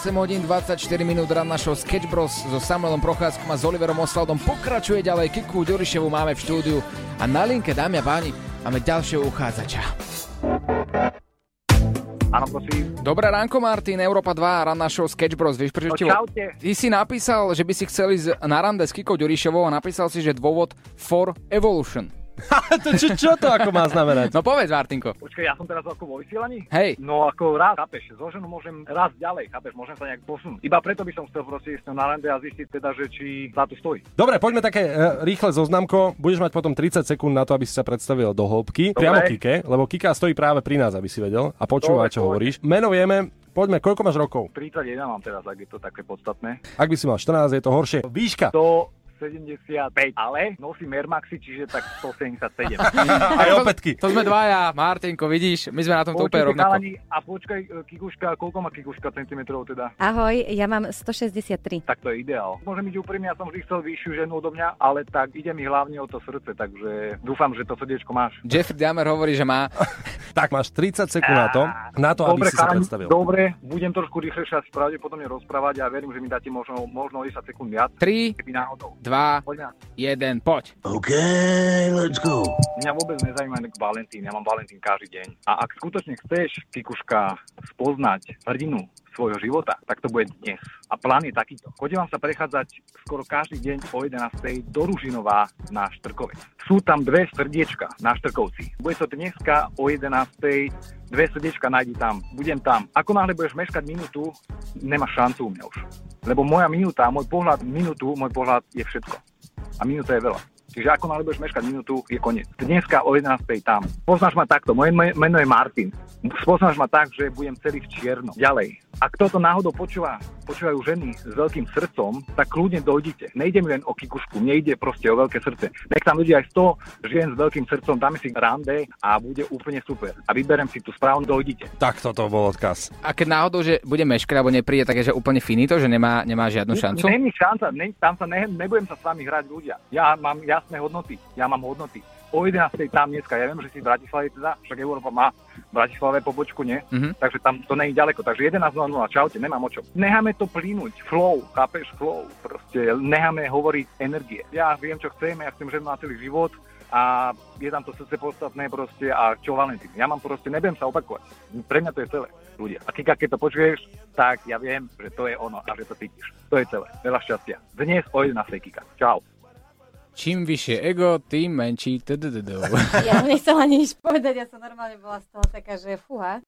8 hodín 24 minút ran našho Sketch Bros so Samuelom Procházkom a s Oliverom Osvaldom pokračuje ďalej. Kiku Ďuriševu máme v štúdiu a na linke, dámy a páni, máme ďalšieho uchádzača. Áno, prosím. Dobré ránko, Martin, Európa 2, ran našho Sketch Bros. Vieš, prečo No, čaute. Ty si napísal, že by si chcel ísť na rande s Kikou Ďuriševou a napísal si, že dôvod for evolution. to čo, čo to ako má znamenať? No povedz, Martinko. Počkaj, ja som teraz ako vo vysielaní? Hej. No ako raz, chápeš, so ženou môžem raz ďalej, chápeš, môžem sa nejak posunúť. Iba preto by som chcel proste ísť na rande a zistiť teda, že či za to stojí. Dobre, poďme také e, rýchle zoznamko. Budeš mať potom 30 sekúnd na to, aby si sa predstavil do hĺbky. Dobre. Priamo Kike, lebo Kika stojí práve pri nás, aby si vedel a počúva, Dobre, čo dobre. hovoríš. Meno vieme, Poďme, koľko máš rokov? 31 mám teraz, ak je to také podstatné. Ak by si mal 14, je to horšie. Výška. 175, ale nosím Air Maxi, čiže tak 177. Aj opätky. To sme dvaja, Martinko, vidíš, my sme na tomto úplne rovnako. chalani, a počkaj, e, Kikuška, koľko má Kikuška centimetrov teda? Ahoj, ja mám 163. Tak to je ideál. Môžem byť úprimný, ja som vždy chcel vyššiu ženu odo mňa, ale tak ide mi hlavne o to srdce, takže dúfam, že to srdiečko máš. Jeffrey Dahmer hovorí, že má... Tak máš 30 sekúnd na to, na to, aby dobre, si sa predstavil. Dobre, budem trošku rýchlejšie asi pravdepodobne rozprávať a verím, že mi dáte možno, možno 10 sekúnd viac. 3, Keby náhodou. 2, Poď na. 1, poď. OK, let's go. Mňa vôbec nezaujíma inak Valentín, ja mám Valentín každý deň. A ak skutočne chceš, Kikuška, spoznať hrdinu svojho života, tak to bude dnes. A plán je takýto. Chodím sa prechádzať skoro každý deň o 11. do Ružinová na Štrkovec. Sú tam dve srdiečka na Štrkovci. Bude to dneska o 11. Dve srdiečka nájdi tam. Budem tam. Ako náhle budeš meškať minútu, nemáš šancu u mňa už. Lebo moja minúta, môj pohľad minútu, môj pohľad je všetko. A minúta je veľa. Čiže ako náhle budeš meškať minútu, je koniec. Dneska o 11. tam. Poznáš ma takto, moje me- meno je Martin. Poznáš ma tak, že budem celý v čierno. Ďalej. Ak toto náhodou počúva, počúvajú ženy s veľkým srdcom, tak kľudne dojdite. Nejde mi len o kikušku, mne ide proste o veľké srdce. Nech tam ľudia aj 100 žien s veľkým srdcom, dáme si rande a bude úplne super. A vyberem si tú správnu, dojdite. Tak toto bol odkaz. A keď náhodou, že bude meškať alebo nepríde, tak je že úplne finito, že nemá, nemá žiadnu šancu? Není šanca, ne, tam sa ne, nebudem sa s vami hrať ľudia. Ja mám jasné hodnoty, ja mám hodnoty. O 11. tam dneska, ja viem, že si v Bratislave teda, však Európa má v Bratislave pobočku, nie? Mhm. Takže tam to není ďaleko, takže 11.00, čaute, nemám o čom. Necháme to plynúť, flow, chápeš, flow, proste necháme hovoriť energie. Ja viem, čo chcem, ja chcem ženu na celý život a je tam to srdce podstatné proste a čo Valentín. Ja mám proste, nebudem sa opakovať. Pre mňa to je celé, ľudia. A Kika, keď to počuješ, tak ja viem, že to je ono a že to cítiš. To je celé. Veľa šťastia. Dnes o 11. Kika. Čau. Čím vyššie ego, tým menší tdd. Ja nechcela nič povedať, ja som normálne bola z toho taká, že fúha.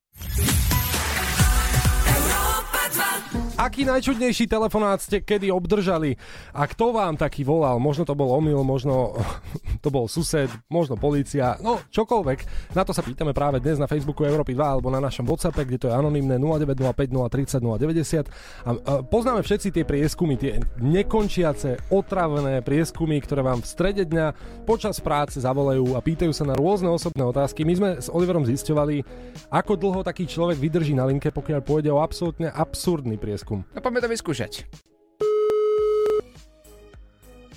Aký najčudnejší telefonát ste kedy obdržali? A kto vám taký volal? Možno to bol omyl, možno to bol sused, možno polícia, no čokoľvek. Na to sa pýtame práve dnes na Facebooku Európy 2 alebo na našom WhatsAppe, kde to je anonymné 0905 030 090. A, poznáme všetci tie prieskumy, tie nekončiace, otravné prieskumy, ktoré vám v strede dňa počas práce zavolajú a pýtajú sa na rôzne osobné otázky. My sme s Oliverom zisťovali, ako dlho taký človek vydrží na linke, pokiaľ pôjde o absolútne absurdný prieskum. No poďme to vyskúšať.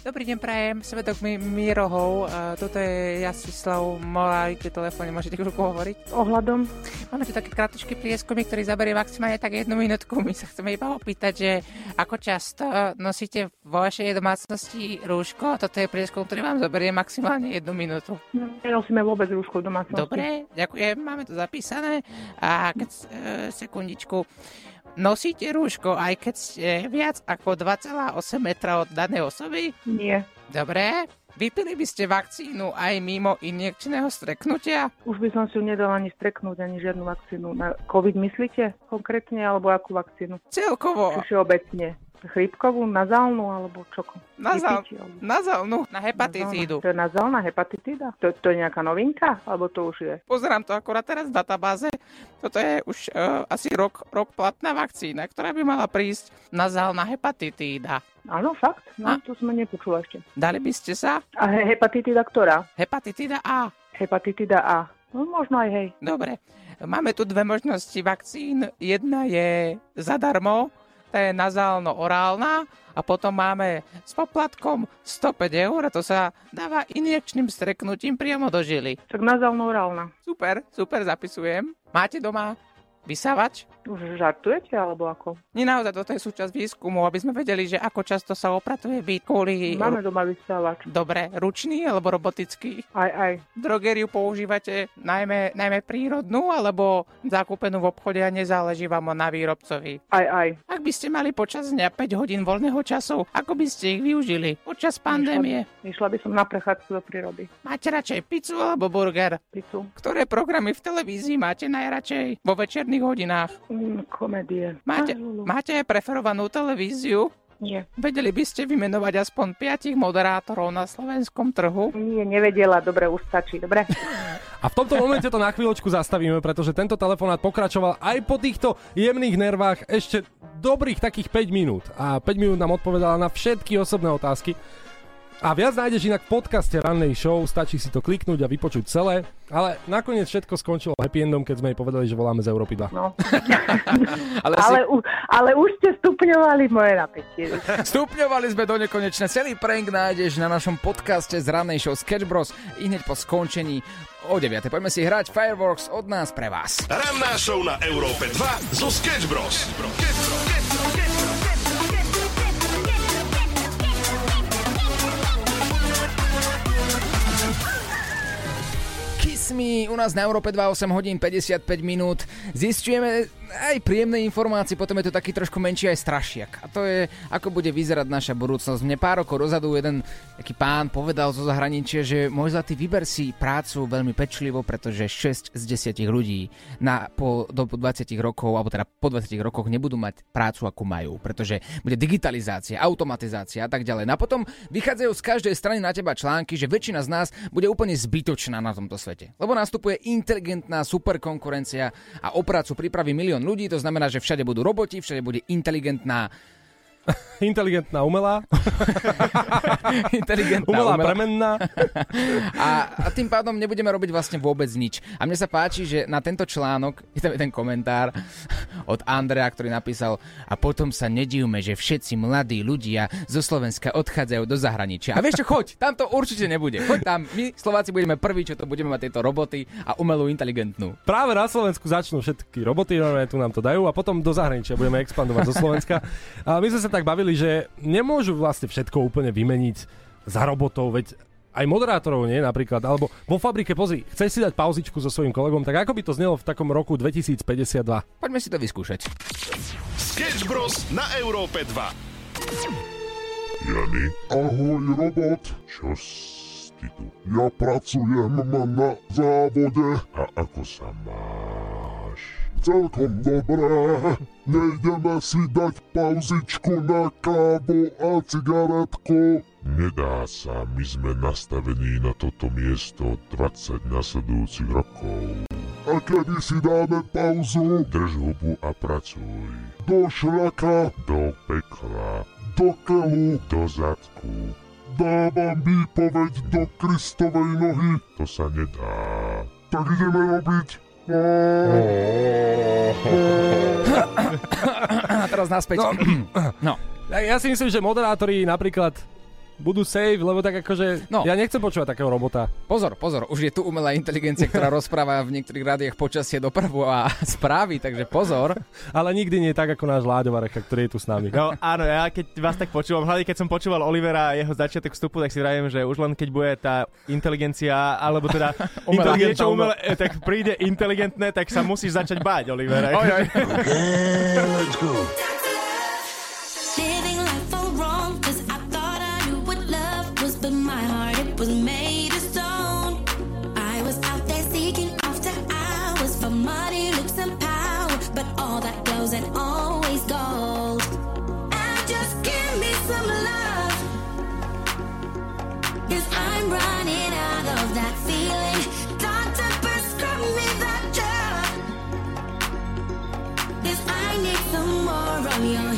Dobrý deň, prajem, Svedok mi Mírohov. Uh, toto je Jasislav Molárite telefóne, môžete chvíľku hovoriť? Ohľadom? Máme tu také kratučké prieskumy, ktorý zaberie maximálne tak jednu minútku. My sa chceme iba opýtať, že ako často nosíte vo vašej domácnosti rúško. Toto je prieskum, ktorý vám zaberie maximálne jednu minútu. Nenosíme vôbec rúško v domácnosti. Dobre, ďakujem, máme to zapísané. A keď, uh, sekundičku, nosíte rúško, aj keď ste viac ako 2,8 metra od danej osoby? Nie. Dobre. Vypili by ste vakcínu aj mimo injekčného streknutia? Už by som si ju nedala ani streknúť, ani žiadnu vakcínu. Na COVID myslíte konkrétne, alebo akú vakcínu? Celkovo. Všeobecne? Chrípkovú, nazálnu, alebo čo? Vypiči, alebo- nazalnú na hepatitídu. To je nazálna hepatitída? To, to je nejaká novinka? Alebo to už je? Pozerám to akorát teraz v databáze. Toto je už uh, asi rok, rok platná vakcína, ktorá by mala prísť nazálna hepatitída. Áno, fakt? No, to sme nepočula ešte. Dali by ste sa? A he- hepatitída ktorá? Hepatitída A. Hepatitída A. No, možno aj hej. Dobre. Máme tu dve možnosti vakcín. Jedna je zadarmo, tá je nazálno-orálna a potom máme s poplatkom 105 eur a to sa dáva injekčným streknutím priamo do žily. Tak nazálno-orálna. Super, super, zapisujem. Máte doma vysávač? Už žartujete, alebo ako? Nie naozaj, toto je súčasť výskumu, aby sme vedeli, že ako často sa opratuje byt kvôli... Máme doma vysávač. Dobre, ručný alebo robotický? Aj, aj. Drogériu používate najmä, najmä prírodnú alebo zakúpenú v obchode a nezáleží vám na výrobcovi? Aj, aj. Ak by ste mali počas dňa 5 hodín voľného času, ako by ste ich využili počas pandémie? Išla by som na prechádzku do prírody. Máte radšej pizzu alebo burger? Pizzu. Ktoré programy v televízii máte najradšej vo večerných hodinách? Mm, komédie. Máte, máte preferovanú televíziu? Nie. Vedeli by ste vymenovať aspoň piatich moderátorov na slovenskom trhu? Nie, nevedela. Dobre, už stačí. Dobre? A v tomto momente to na chvíľočku zastavíme, pretože tento telefonát pokračoval aj po týchto jemných nervách ešte dobrých takých 5 minút. A 5 minút nám odpovedala na všetky osobné otázky. A viac nájdeš inak v podcaste rannej show, stačí si to kliknúť a vypočuť celé. Ale nakoniec všetko skončilo happy endom, keď sme jej povedali, že voláme z Európy 2. No. Ale, Ale, u, ale už ste stupňovali moje napätie. Stupňovali sme do nekonečna. Celý prank nájdeš na našom podcaste z rannej show Sketch Bros. I hneď po skončení o 9. Poďme si hrať Fireworks od nás pre vás. Ranná show na Európe 2 zo Sketch Bros. Kiss Me u nás na Európe 2, 8 hodín 55 minút. Zistujeme aj príjemné informácie, potom je to taký trošku menší aj strašiak. A to je, ako bude vyzerať naša budúcnosť. Mne pár rokov dozadu jeden taký pán povedal zo zahraničia, že môj zlatý vyber si prácu veľmi pečlivo, pretože 6 z 10 ľudí na, po, do 20 rokov, alebo teda po 20 rokoch nebudú mať prácu, akú majú, pretože bude digitalizácia, automatizácia a tak ďalej. No a potom vychádzajú z každej strany na teba články, že väčšina z nás bude úplne zbytočná na tomto svete. Lebo nastupuje inteligentná superkonkurencia a o prácu pripraví milión ľudí, to znamená, že všade budú roboti, všade bude inteligentná Inteligentná umelá. inteligentná Umelá umelá. premenná. A, a tým pádom nebudeme robiť vlastne vôbec nič. A mne sa páči, že na tento článok je tam jeden komentár od Andrea, ktorý napísal a potom sa nedivme, že všetci mladí ľudia zo Slovenska odchádzajú do zahraničia. A vieš čo, choď, tam to určite nebude. Choď tam, my Slováci budeme prví, čo to budeme mať tieto roboty a umelú inteligentnú. Práve na Slovensku začnú všetky roboty, normálne tu nám to dajú a potom do zahraničia budeme expandovať zo Slovenska. A my sme sa tak bavili, že nemôžu vlastne všetko úplne vymeniť za robotov, veď aj moderátorov nie napríklad, alebo vo fabrike, pozri, chceš si dať pauzičku so svojím kolegom, tak ako by to znelo v takom roku 2052? Poďme si to vyskúšať. Sketch Bros na Európe 2. Jany. Ahoj, robot. Čo s ty tu? Ja pracujem na závode. A ako sa máš? Celkom dobré. Nejdeme si dať pauzičku na kávu a cigaretku. Nedá sa, my sme nastavení na toto miesto 20 nasledujúcich rokov. A kedy si dáme pauzu? Drž hubu a pracuj. Do šľaka. Do pekla. Do keľu. Do zadku. Dávam výpoveď do Kristovej nohy. To sa nedá. Tak ideme robiť. A teraz naspäť. No. no. Ja, si myslím, že moderátori napríklad budú save, lebo tak akože no. ja nechcem počúvať takého robota. Pozor, pozor, už je tu umelá inteligencia, ktorá rozpráva v niektorých rádiách počasie dopravu a správy, takže pozor. Ale nikdy nie tak ako náš Láďo Varecha, ktorý je tu s nami. No áno, ja keď vás tak počúvam, hlavne keď som počúval Olivera a jeho začiatok vstupu, tak si vravím, že už len keď bude tá inteligencia, alebo teda Umelá. niečo umelé, eh, tak príde inteligentné, tak sa musíš začať báť, Olivera. Oj, oj. young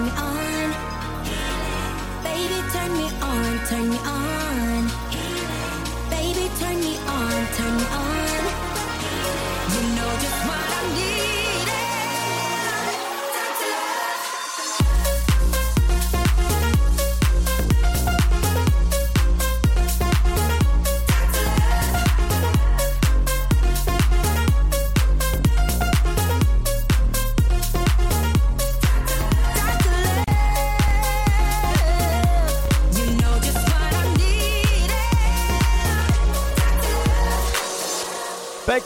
turn me on. Baby, turn me on, turn me on.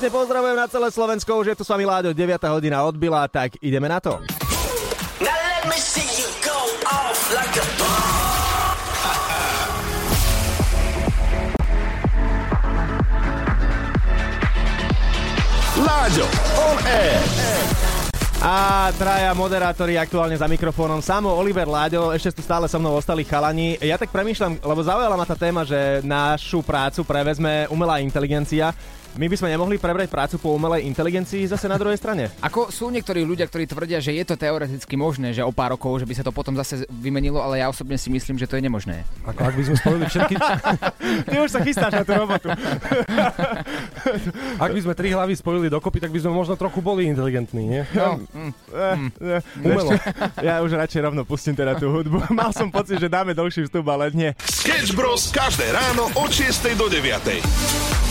Pekne pozdravujem na celé Slovensko, už je tu s vami Láďo, 9 hodina odbila, tak ideme na to. Láďo, on air. A traja moderátori aktuálne za mikrofónom. Samo Oliver Láďo, ešte tu stále so mnou ostali chalani. Ja tak premýšľam, lebo zaujala ma tá téma, že našu prácu prevezme umelá inteligencia. My by sme nemohli prebrať prácu po umelej inteligencii zase na druhej strane. Ako sú niektorí ľudia, ktorí tvrdia, že je to teoreticky možné, že o pár rokov, že by sa to potom zase vymenilo, ale ja osobne si myslím, že to je nemožné. Ako ak by sme spojili všetky... Ty už sa chystáš na tú robotu. Ak by sme tri hlavy spojili dokopy, tak by sme možno trochu boli inteligentní, nie? No, mm, eh, eh, Umelo. ešte- Ja už radšej rovno pustím teda tú hudbu. Mal som pocit, že dáme dlhší vstup, ale nie. Sketch Bros. každé ráno od 6 do 9.